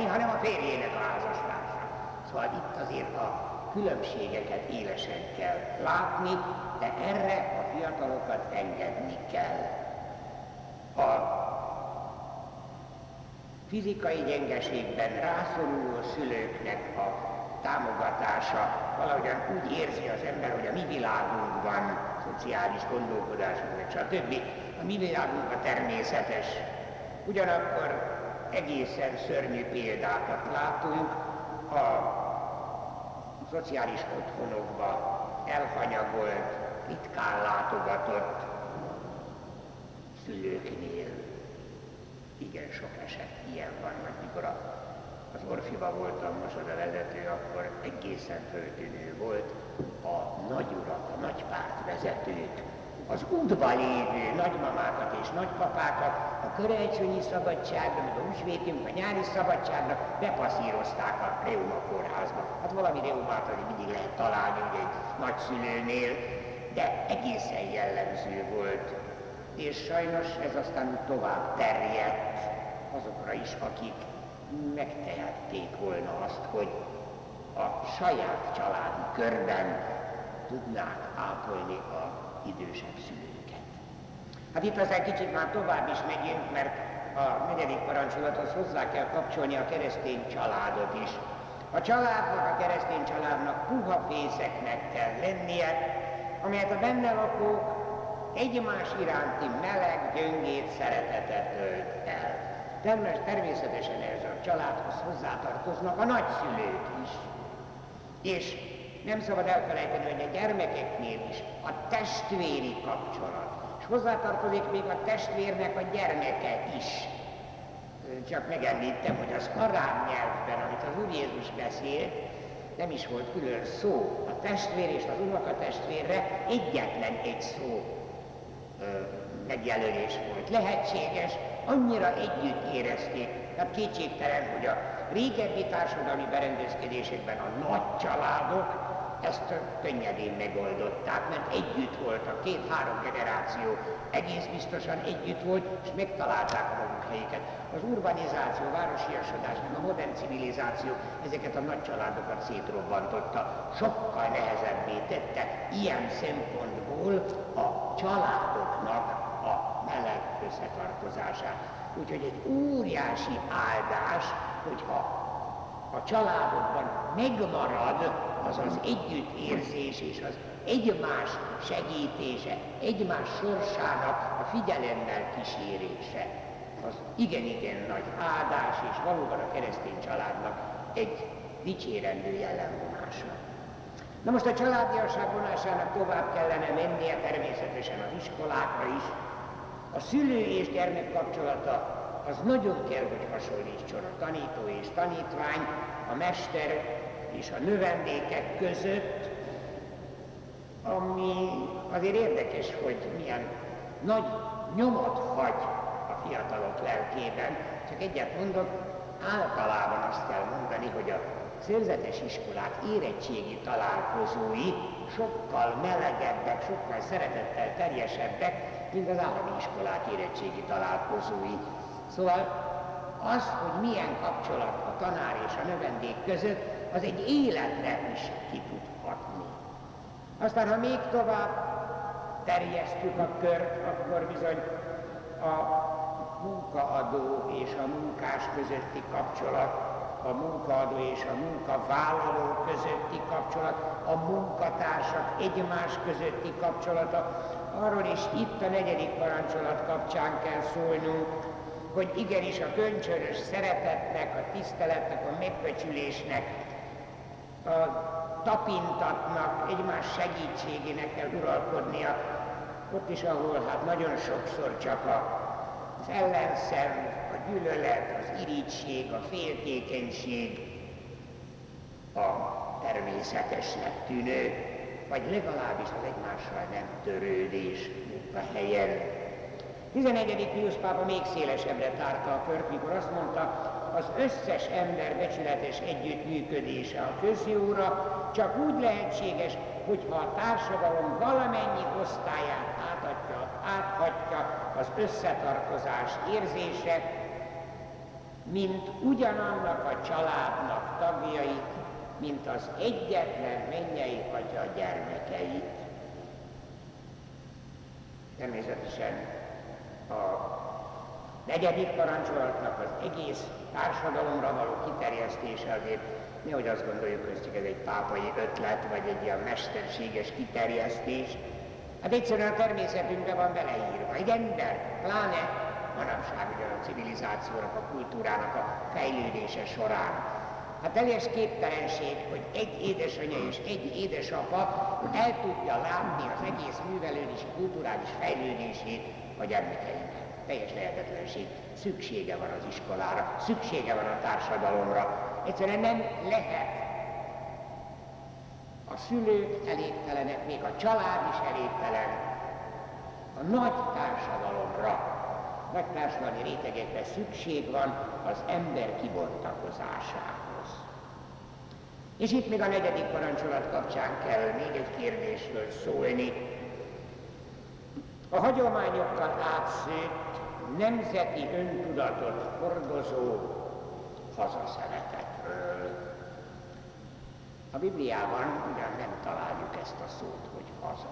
engedni, hanem a férjének a házastársa. Szóval itt azért a különbségeket élesen kell látni, de erre a fiatalokat engedni kell. A fizikai gyengeségben rászoruló szülőknek a támogatása valahogyan úgy érzi az ember, hogy a mi világunkban, szociális gondolkodásunk, stb. A mi világunk a természetes. Ugyanakkor egészen szörnyű példákat látunk a szociális otthonokba elhanyagolt, ritkán látogatott szülőknél. Igen sok eset ilyen van, hogy mikor a, az Orfiba voltam a vezető, akkor egészen föltűnő volt a nagyurak, a nagypárt vezetők, az útba lévő nagymamákat és nagypapákat a karácsonyi szabadságra, meg a húsvétünk, a nyári szabadságra bepasszírozták a Reuma kórházba. Hát valami reumát azért mindig lehet találni ugye egy nagyszülőnél, de egészen jellemző volt. És sajnos ez aztán tovább terjedt azokra is, akik megtehették volna azt, hogy a saját családi körben tudnák ápolni a idősebb szülőket. Hát itt aztán kicsit már tovább is megyünk, mert a negyedik parancsolathoz hozzá kell kapcsolni a keresztény családot is. A családnak, a keresztény családnak puha fészeknek kell lennie, amelyet a benne lakók egymás iránti meleg, gyöngét, szeretetet ölt el. Természetesen ez a családhoz hozzátartoznak a nagyszülők is. És nem szabad elfelejteni, hogy a gyermekeknél is a testvéri kapcsolat, és hozzátartozik még a testvérnek a gyermeke is. Csak megemlítem, hogy az arám nyelvben, amit az Úr Jézus beszélt, nem is volt külön szó. A testvér és az unokatestvérre egyetlen egy szó megjelölés volt. Lehetséges, annyira együtt érezték. Tehát kétségtelen, hogy a régebbi társadalmi berendezkedésekben a nagy családok ezt könnyedén megoldották, mert együtt voltak, két-három generáció egész biztosan együtt volt, és megtalálták a maguk helyüket. Az urbanizáció, városiasodás, meg a modern civilizáció ezeket a nagy családokat szétrobbantotta, sokkal nehezebbé tette ilyen szempontból a családoknak a meleg összetartozását. Úgyhogy egy óriási áldás, hogyha a családokban megmarad az az együttérzés és az egymás segítése, egymás sorsának a figyelemmel kísérése. Az igen-igen nagy áldás és valóban a keresztény családnak egy dicsérendő jellemvonása. Na most a családiasság vonásának tovább kellene mennie természetesen az iskolákra is. A szülő és gyermek kapcsolata az nagyon kell, hogy hasonlítson a tanító és tanítvány, a mester és a növendékek között, ami azért érdekes, hogy milyen nagy nyomot hagy a fiatalok lelkében. Csak egyet mondok, általában azt kell mondani, hogy a szerzetes iskolák érettségi találkozói sokkal melegebbek, sokkal szeretettel terjesebbek, mint az állami iskolák érettségi találkozói. Szóval az, hogy milyen kapcsolat a tanár és a növendék között, az egy életre is ki. Aztán, ha még tovább terjesztjük a kört, akkor bizony a munkaadó és a munkás közötti kapcsolat, a munkaadó és a munkavállaló közötti kapcsolat, a munkatársak egymás közötti kapcsolata, arról is itt a negyedik parancsolat kapcsán kell szólnunk, hogy igenis a köncsörös szeretetnek, a tiszteletnek, a megbecsülésnek a tapintatnak, egymás segítségének kell uralkodnia, ott is, ahol hát nagyon sokszor csak a, az ellenszem, a gyűlölet, az irigység, a féltékenység, a természetesnek tűnő, vagy legalábbis az egymással nem törődés a helyen. 11. Pius pápa még szélesebbre tárta a kört, mikor azt mondta, az összes ember becsületes együttműködése a közjóra csak úgy lehetséges, hogyha a társadalom valamennyi osztályát átadja, áthatja az összetartozás érzése, mint ugyanannak a családnak tagjait, mint az egyetlen mennyei atya gyermekeit. Természetesen a negyedik parancsolatnak az egész társadalomra való kiterjesztése azért nehogy azt gondoljuk, hogy ez egy pápai ötlet, vagy egy ilyen mesterséges kiterjesztés. Hát egyszerűen a természetünkbe van beleírva. Egy ember, pláne manapság ugye a civilizációnak, a kultúrának a fejlődése során Hát teljes képtelenség, hogy egy édesanyja és egy édesapa el tudja látni az egész művelődési, kulturális fejlődését a gyermekeinek. Teljes lehetetlenség. Szüksége van az iskolára, szüksége van a társadalomra. Egyszerűen nem lehet. A szülők elégtelenek, még a család is elégtelen. A nagy társadalomra, nagy társadalmi rétegekre szükség van az ember kibontakozására. És itt még a negyedik parancsolat kapcsán kell még egy kérdésről szólni. A hagyományokkal átszőtt nemzeti öntudatot hordozó hazaszeretetről. A Bibliában ugyan nem találjuk ezt a szót, hogy haza.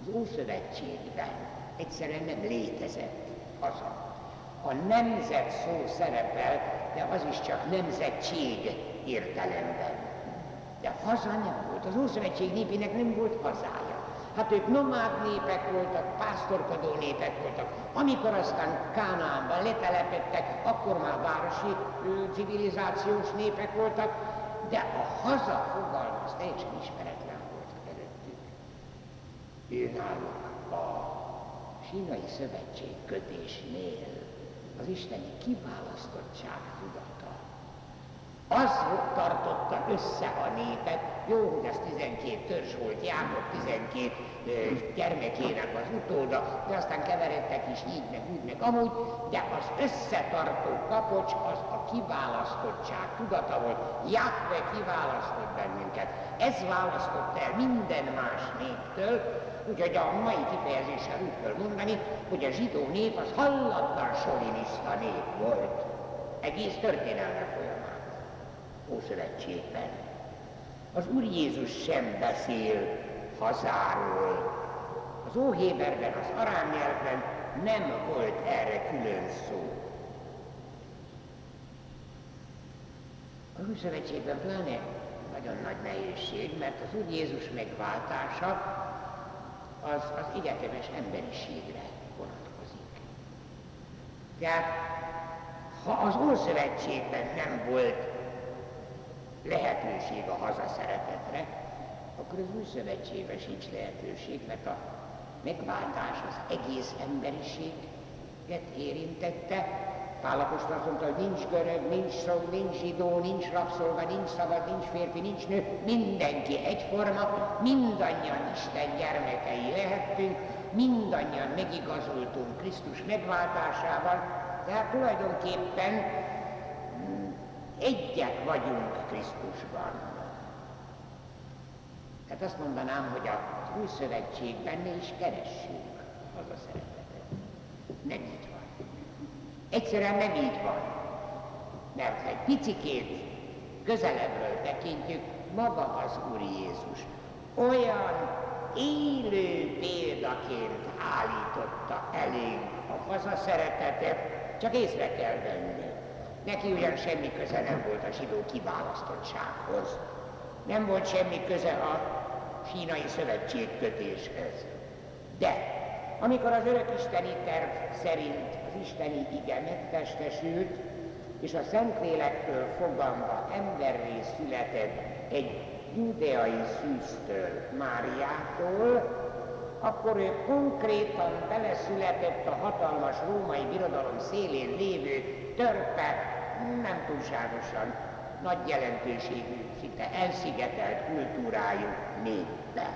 Az Ószövetségben egyszerűen nem létezett haza. A nemzet szó szerepel, de az is csak nemzetség értelemben. De haza nem volt, az Ószövetség népének nem volt hazája. Hát ők nomád népek voltak, pásztorkodó népek voltak. Amikor aztán Kánaánban letelepettek, akkor már városi civilizációs népek voltak, de a haza fogalma az teljesen ismeretlen volt előttük. Ő náluk a sínai szövetség kötésnél az isteni kiválasztottság tudata az tartotta össze a népet, jó, hogy ez 12 törzs volt, Jákob 12 gyermekének az utóda, de aztán keveredtek is így, meg úgy, meg amúgy, de az összetartó kapocs az a kiválasztottság tudata volt. Jahve kiválasztott bennünket. Ez választott el minden más néptől, úgyhogy a mai kifejezéssel úgy kell mondani, hogy a zsidó nép az hallatlan solinista nép volt. Egész történelme folyamán. Ószövetségben. Az Úr Jézus sem beszél hazáról. Az Óhéberben, az arám nyelvben nem volt erre külön szó. Az Új Szövetségben pláne nagyon nagy nehézség, mert az Úr Jézus megváltása az az egyetemes emberiségre vonatkozik. Tehát ha az Ószövetségben nem volt lehetőség a hazaszeretetre, akkor az új szövetségben sincs lehetőség, mert a megváltás az egész emberiséget érintette. Pálapostól azt mondta, hogy nincs görög, nincs szó, nincs zsidó, nincs rabszolga, nincs szabad, nincs férfi, nincs nő, mindenki egyforma, mindannyian Isten gyermekei lehettünk, mindannyian megigazultunk Krisztus megváltásával, tehát tulajdonképpen Egyek vagyunk Krisztusban. Tehát azt mondanám, hogy az új szövetségben ne is keressünk az a szeretetet. Nem így van. Egyszerűen nem így van. Mert egy picikét közelebbről tekintjük, maga az Úr Jézus olyan élő példaként állította elénk a hazaszeretetet, csak észre kell venni Neki ugyan semmi köze nem volt a zsidó kiválasztottsághoz. Nem volt semmi köze a sínai szövetség kötéshez. De amikor az örökisteni terv szerint az isteni ige megtestesült, és a Szentlélektől fogalma emberré született egy judeai szűztől, Máriától, akkor ő konkrétan beleszületett a hatalmas római birodalom szélén lévő törpe nem túlságosan nagy jelentőségű, szinte elszigetelt kultúrájú népbe.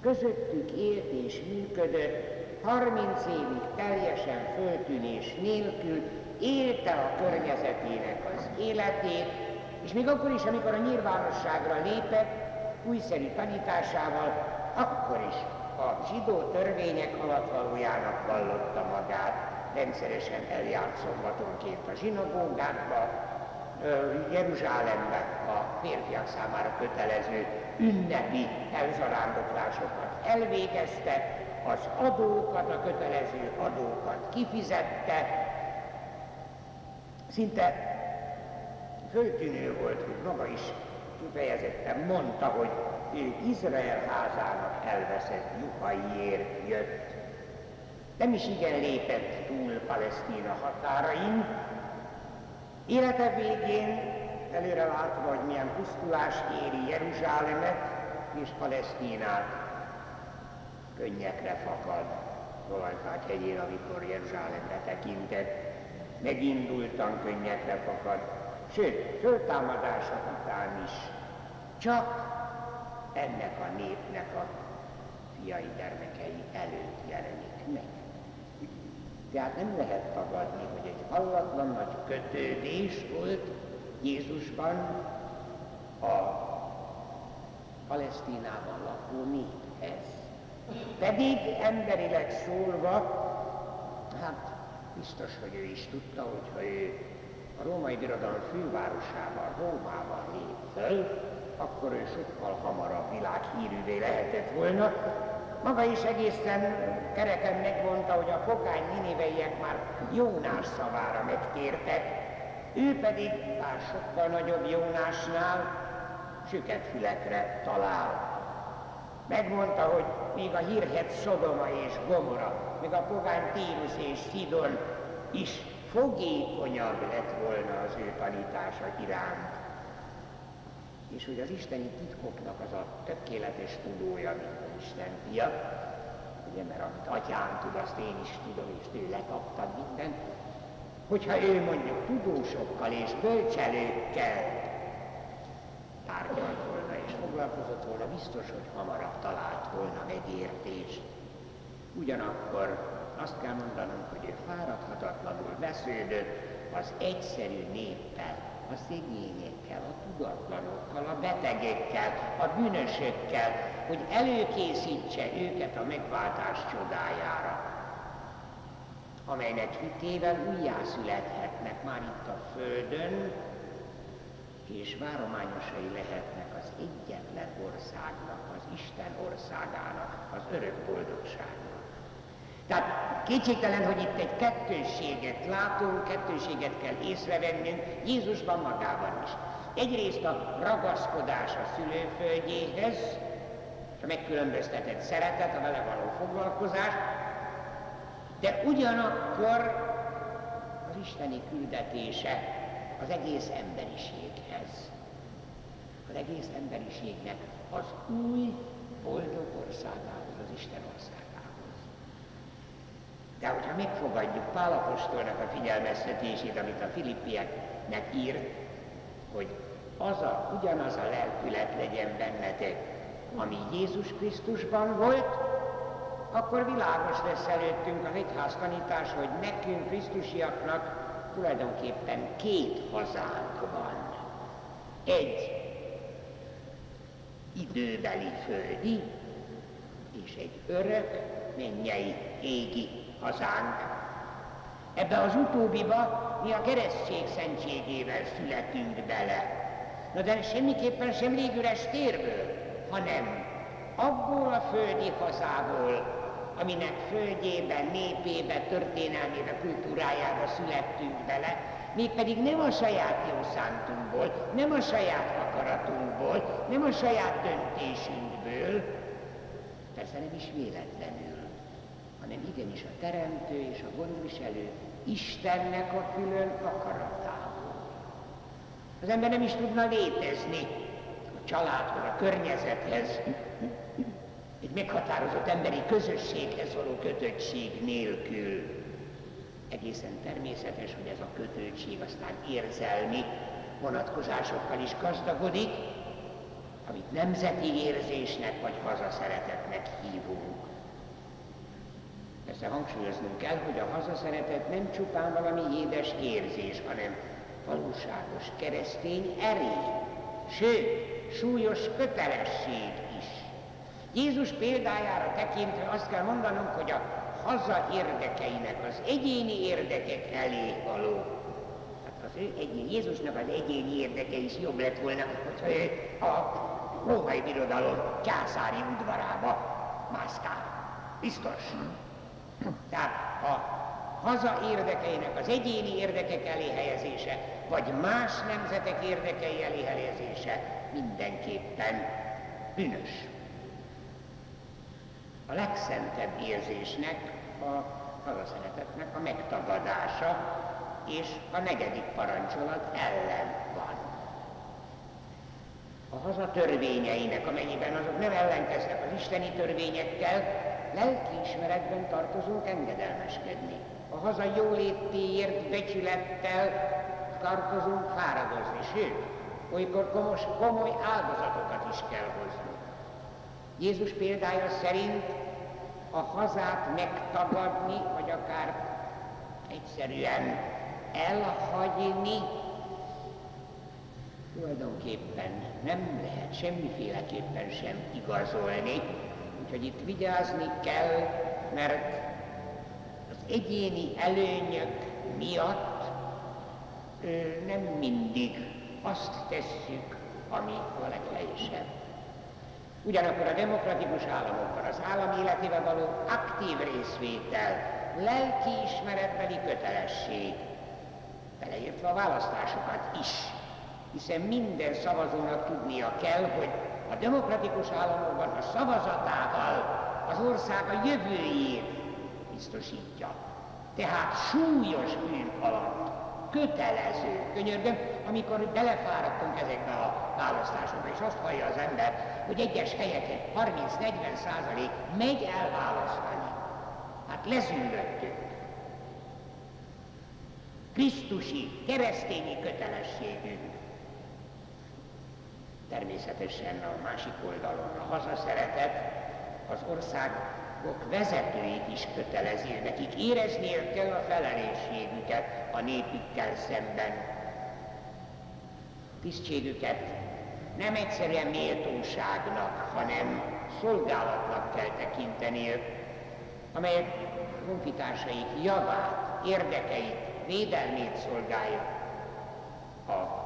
Közöttük élt és működött, 30 évig teljesen föltűnés nélkül élte a környezetének az életét, és még akkor is, amikor a nyilvánosságra lépett, újszerű tanításával, akkor is a zsidó törvények alatt valójának vallotta magát, rendszeresen eljárt szombatonként a zsinagógákba, Jeruzsálemben a férfiak számára kötelező ünnepi elzarándokásokat elvégezte, az adókat, a kötelező adókat kifizette, szinte föltűnő volt, hogy maga is kifejezetten mondta, hogy ő Izrael házának elveszett juhaiért jött. Nem is igen lépett túl Palesztina határain. Élete végén előre látva, hogy milyen pusztulás éri Jeruzsálemet és Palesztinát, könnyekre fakad Olajfák hegyén, amikor Jeruzsálemre tekintett. Megindultan könnyekre fakad, sőt, föltámadások után is. Csak ennek a népnek a fiai gyermekei előtt jelenik meg. Tehát nem lehet tagadni, hogy egy hallatlan nagy kötődés volt Jézusban a Palesztinában lakó néphez. Pedig emberileg szólva, hát biztos, hogy ő is tudta, hogy ha ő a római birodalom fővárosában, Rómában lép föl, akkor ő sokkal hamarabb világhírűvé lehetett volna. Maga is egészen kereken megmondta, hogy a fokány niniveiek már Jónás szavára megtértek, ő pedig, bár sokkal nagyobb Jónásnál, süket fülekre talál. Megmondta, hogy még a hírhet Szodoma és Gomora, még a pogány Tírus és Szidon is fogékonyabb lett volna az ő tanítása iránt. És hogy az isteni titkoknak az a tökéletes tudója, mint az Isten fia, ugye, mert amit atyám tud, azt én is tudom, és tőle kaptam mindent, hogyha ő mondjuk tudósokkal és bölcselőkkel tárgyalt volna és foglalkozott volna, biztos, hogy hamarabb talált volna megértést. Ugyanakkor azt kell mondanom, hogy ő fáradhatatlanul vesződött az egyszerű néppel, a szegényekkel, a tudatlanokkal, a betegekkel, a bűnösökkel, hogy előkészítse őket a megváltás csodájára, amelynek hitével újjászülethetnek már itt a Földön, és várományosai lehetnek az egyetlen országnak, az Isten országának, az örök boldogságnak. Tehát kétségtelen, hogy itt egy kettőséget látunk, kettőséget kell észrevennünk Jézusban magában is. Egyrészt a ragaszkodás a szülőföldjéhez, a megkülönböztetett szeretet, a vele való foglalkozás, de ugyanakkor az isteni küldetése az egész emberiséghez. Az egész emberiségnek az új boldog országához, az Isten ország. De hogyha megfogadjuk Pálapostolnak a figyelmeztetését, amit a Filippieknek ír, hogy az a, ugyanaz a lelkület legyen bennetek, ami Jézus Krisztusban volt, akkor világos lesz előttünk az egyház tanítás, hogy nekünk, Krisztusiaknak tulajdonképpen két hazánk van. Egy időbeli földi, és egy örök mennyei égi hazánk. Ebbe az utóbbiba mi a keresztség szentségével születünk bele. Na de semmiképpen sem légüres térből, hanem abból a földi hazából, aminek földjében, népébe, történelmébe, kultúrájába születtünk bele, mégpedig nem a saját jó szántunkból, nem a saját akaratunkból, nem a saját döntésünkből, persze nem is véletlenül hanem igenis a teremtő és a gondviselő Istennek a külön akaratából. Az ember nem is tudna létezni a családhoz, a környezethez, egy meghatározott emberi közösséghez való kötöttség nélkül. Egészen természetes, hogy ez a kötöttség aztán érzelmi vonatkozásokkal is gazdagodik, amit nemzeti érzésnek vagy hazaszeretetnek hívunk. Persze hangsúlyoznunk kell, hogy a hazaszeretet nem csupán valami édes érzés, hanem valóságos keresztény erény, sőt, súlyos kötelesség is. Jézus példájára tekintve azt kell mondanunk, hogy a haza érdekeinek az egyéni érdekek elé való. Hát az ő egyéni, Jézusnak az egyéni érdeke is jobb lett volna, hogyha ő a római birodalom császári udvarába mászkál. Biztos. Tehát a haza érdekeinek az egyéni érdekek elé helyezése, vagy más nemzetek érdekei elé helyezése mindenképpen bűnös. A legszentebb érzésnek, a hazaszeretetnek a megtagadása és a negyedik parancsolat ellen van. A haza törvényeinek, amennyiben azok nem ellenkeznek az isteni törvényekkel, lelkiismeretben tartozunk engedelmeskedni a haza jólétéért becsülettel tartozunk fáradozni, sőt, olykor komos, komoly áldozatokat is kell hozni. Jézus példája szerint a hazát megtagadni, vagy akár egyszerűen elhagyni, tulajdonképpen nem lehet semmiféleképpen sem igazolni, úgyhogy itt vigyázni kell, mert egyéni előnyök miatt nem mindig azt tesszük, ami a leghelyesebb. Ugyanakkor a demokratikus államokban az állam életével való aktív részvétel, lelkiismeretbeli kötelesség, beleértve a választásokat is, hiszen minden szavazónak tudnia kell, hogy a demokratikus államokban a szavazatával az ország a jövőjét biztosítja. Tehát súlyos bűn alatt kötelező, könyörgöm, amikor belefáradtunk ezekbe a választásokba, és azt hallja az ember, hogy egyes helyeken 30-40 százalék megy el választani. Hát lezűlöttünk. Krisztusi, keresztényi kötelességünk. Természetesen a másik oldalon a hazaszeretet, az ország országok vezetőit is kötelezi, nekik érezniük kell a felelősségüket a népükkel szemben. Tisztségüket nem egyszerűen méltóságnak, hanem szolgálatnak kell tekinteniük, amelyek honfitársaik javát, érdekeit, védelmét szolgálja. A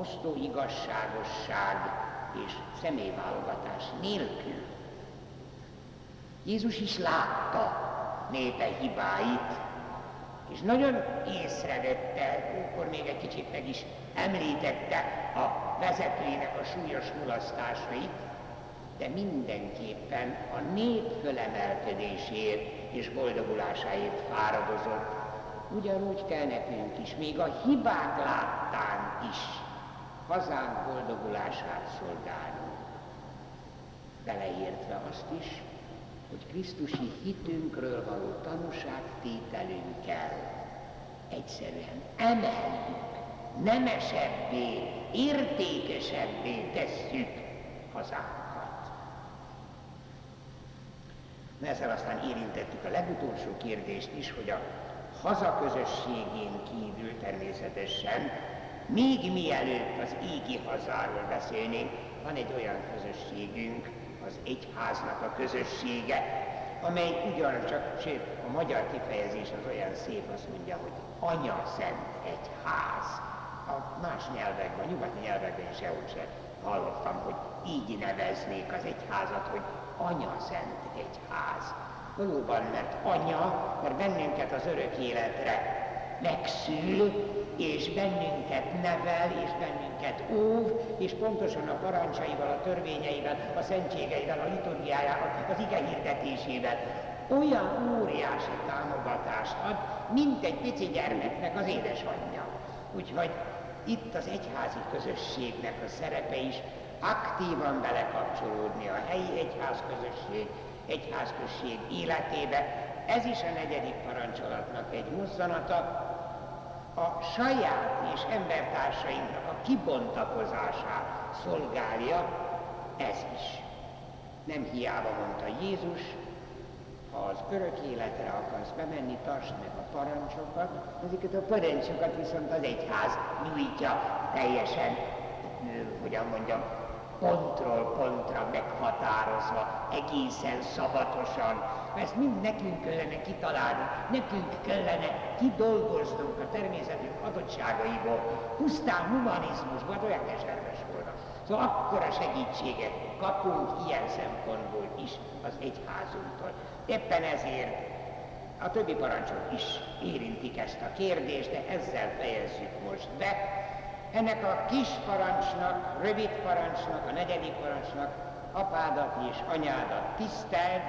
osztó igazságosság és személyválogatás nélkül Jézus is látta népe hibáit, és nagyon észrevette, akkor még egy kicsit meg is említette a vezetőinek a súlyos mulasztásait, de mindenképpen a nép fölemelkedésért és boldogulásáért fáradozott. Ugyanúgy kell nekünk is, még a hibák láttán is hazánk boldogulását szolgálnunk. Beleértve azt is, hogy Krisztusi hitünkről való tanúságtételünkkel egyszerűen emeljük, nemesebbé, értékesebbé tesszük hazánkat. Na ezzel aztán érintettük a legutolsó kérdést is, hogy a hazaközösségén kívül természetesen, még mielőtt az égi hazáról beszélnénk, van egy olyan közösségünk, az egyháznak a közössége, amely ugyancsak, sőt, a magyar kifejezés az olyan szép, azt mondja, hogy anya szent egyház. A más nyelvekben, a nyugati nyelvekben sehol sem hallottam, hogy így neveznék az egyházat, hogy anya szent egyház. Valóban, mert anya, mert bennünket az örök életre megszül, és bennünket nevel, és bennünket óv, és pontosan a parancsaival, a törvényeivel, a szentségeivel, a liturgiájával, az ige hirdetésével olyan óriási támogatást ad, mint egy pici gyermeknek az édesanyja. Úgyhogy itt az egyházi közösségnek a szerepe is aktívan belekapcsolódni a helyi egyház közösség, egyházközség életébe. Ez is a negyedik parancsolatnak egy mozzanata, a saját és embertársainknak a kibontakozását szolgálja ez is. Nem hiába mondta Jézus, ha az örök életre akarsz bemenni, tartsd meg a parancsokat, ezeket a parancsokat viszont az egyház nyújtja teljesen, hogyan mondjam, pontról pontra meghatározva, egészen szabatosan, ezt mind nekünk kellene kitalálni, nekünk kellene kidolgoznunk a természetünk adottságaiból, pusztán humanizmusból, hát olyan keserves volna. Szóval akkora segítséget kapunk ilyen szempontból is az egyházunktól. Éppen ezért a többi parancsok is érintik ezt a kérdést, de ezzel fejezzük most be. Ennek a kis parancsnak, rövid parancsnak, a negyedik parancsnak apádat és anyádat tiszteld,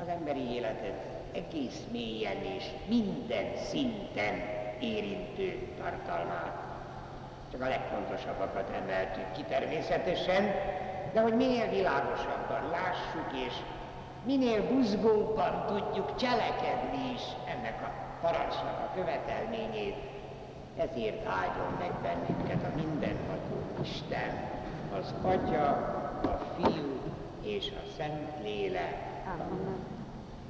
az emberi életet egész mélyen és minden szinten érintő tartalmát. Csak a legfontosabbakat emeltük ki természetesen, de hogy minél világosabban lássuk, és minél buzgóban tudjuk cselekedni is ennek a parancsnak a követelményét, ezért áldjon meg bennünket a mindenható Isten, az Atya, a Fiú és a Szent Lélek. Amen.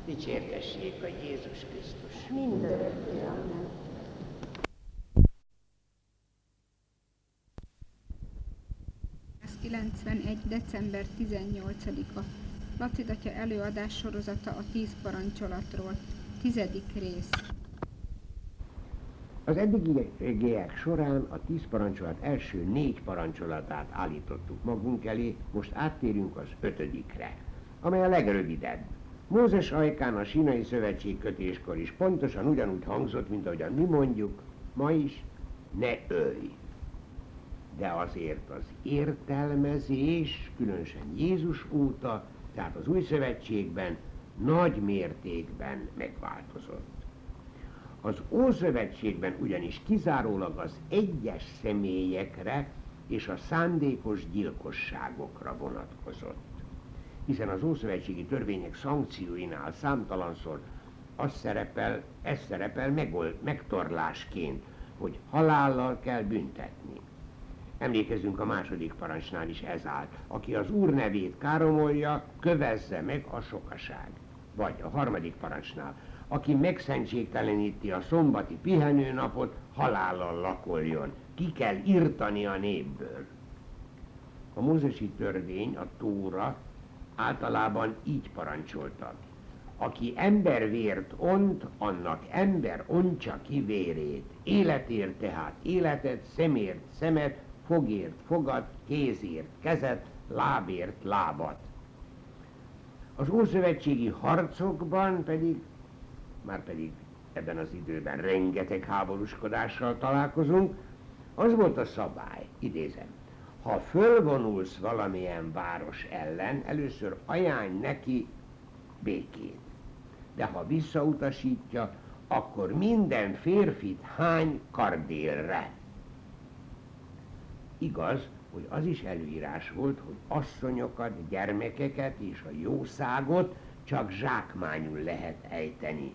Dicsértessék a Jézus Krisztus. Mindörökké. Amen. 91. december 18-a Laci Datya előadás sorozata a tíz parancsolatról. Tizedik rész. Az eddigiek során a tíz parancsolat első négy parancsolatát állítottuk magunk elé, most áttérünk az ötödikre, amely a legrövidebb. Mózes ajkán a Sinai Szövetség kötéskor is pontosan ugyanúgy hangzott, mint ahogyan mi mondjuk, ma is, ne ölj de azért az értelmezés, különösen Jézus óta, tehát az új szövetségben nagy mértékben megváltozott. Az Ószövetségben ugyanis kizárólag az egyes személyekre és a szándékos gyilkosságokra vonatkozott. Hiszen az Ószövetségi törvények szankcióinál számtalanszor az szerepel, ez szerepel megold, megtorlásként, hogy halállal kell büntetni. Emlékezünk a második parancsnál is ez állt. Aki az Úr nevét káromolja, kövezze meg a sokaság. Vagy a harmadik parancsnál. Aki megszentségteleníti a szombati pihenőnapot, halállal lakoljon. Ki kell írtani a népből. A mózesi törvény, a tóra általában így parancsoltak. Aki embervért ont, annak ember ontsa ki vérét. Életért tehát életet, szemért szemet, fogért fogat, kézért kezet, lábért lábat. Az ószövetségi harcokban pedig, már pedig ebben az időben rengeteg háborúskodással találkozunk, az volt a szabály, idézem, ha fölvonulsz valamilyen város ellen, először ajánl neki békét. De ha visszautasítja, akkor minden férfit hány kardélre. Igaz, hogy az is előírás volt, hogy asszonyokat, gyermekeket és a jószágot csak zsákmányul lehet ejteni.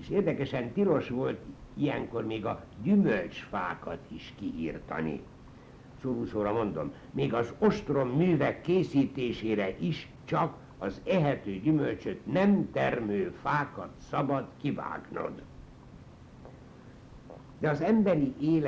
És érdekesen tilos volt ilyenkor még a gyümölcsfákat is kiírtani. Szóval mondom, még az ostrom művek készítésére is csak az ehető gyümölcsöt nem termő fákat szabad kivágnod. De az emberi élet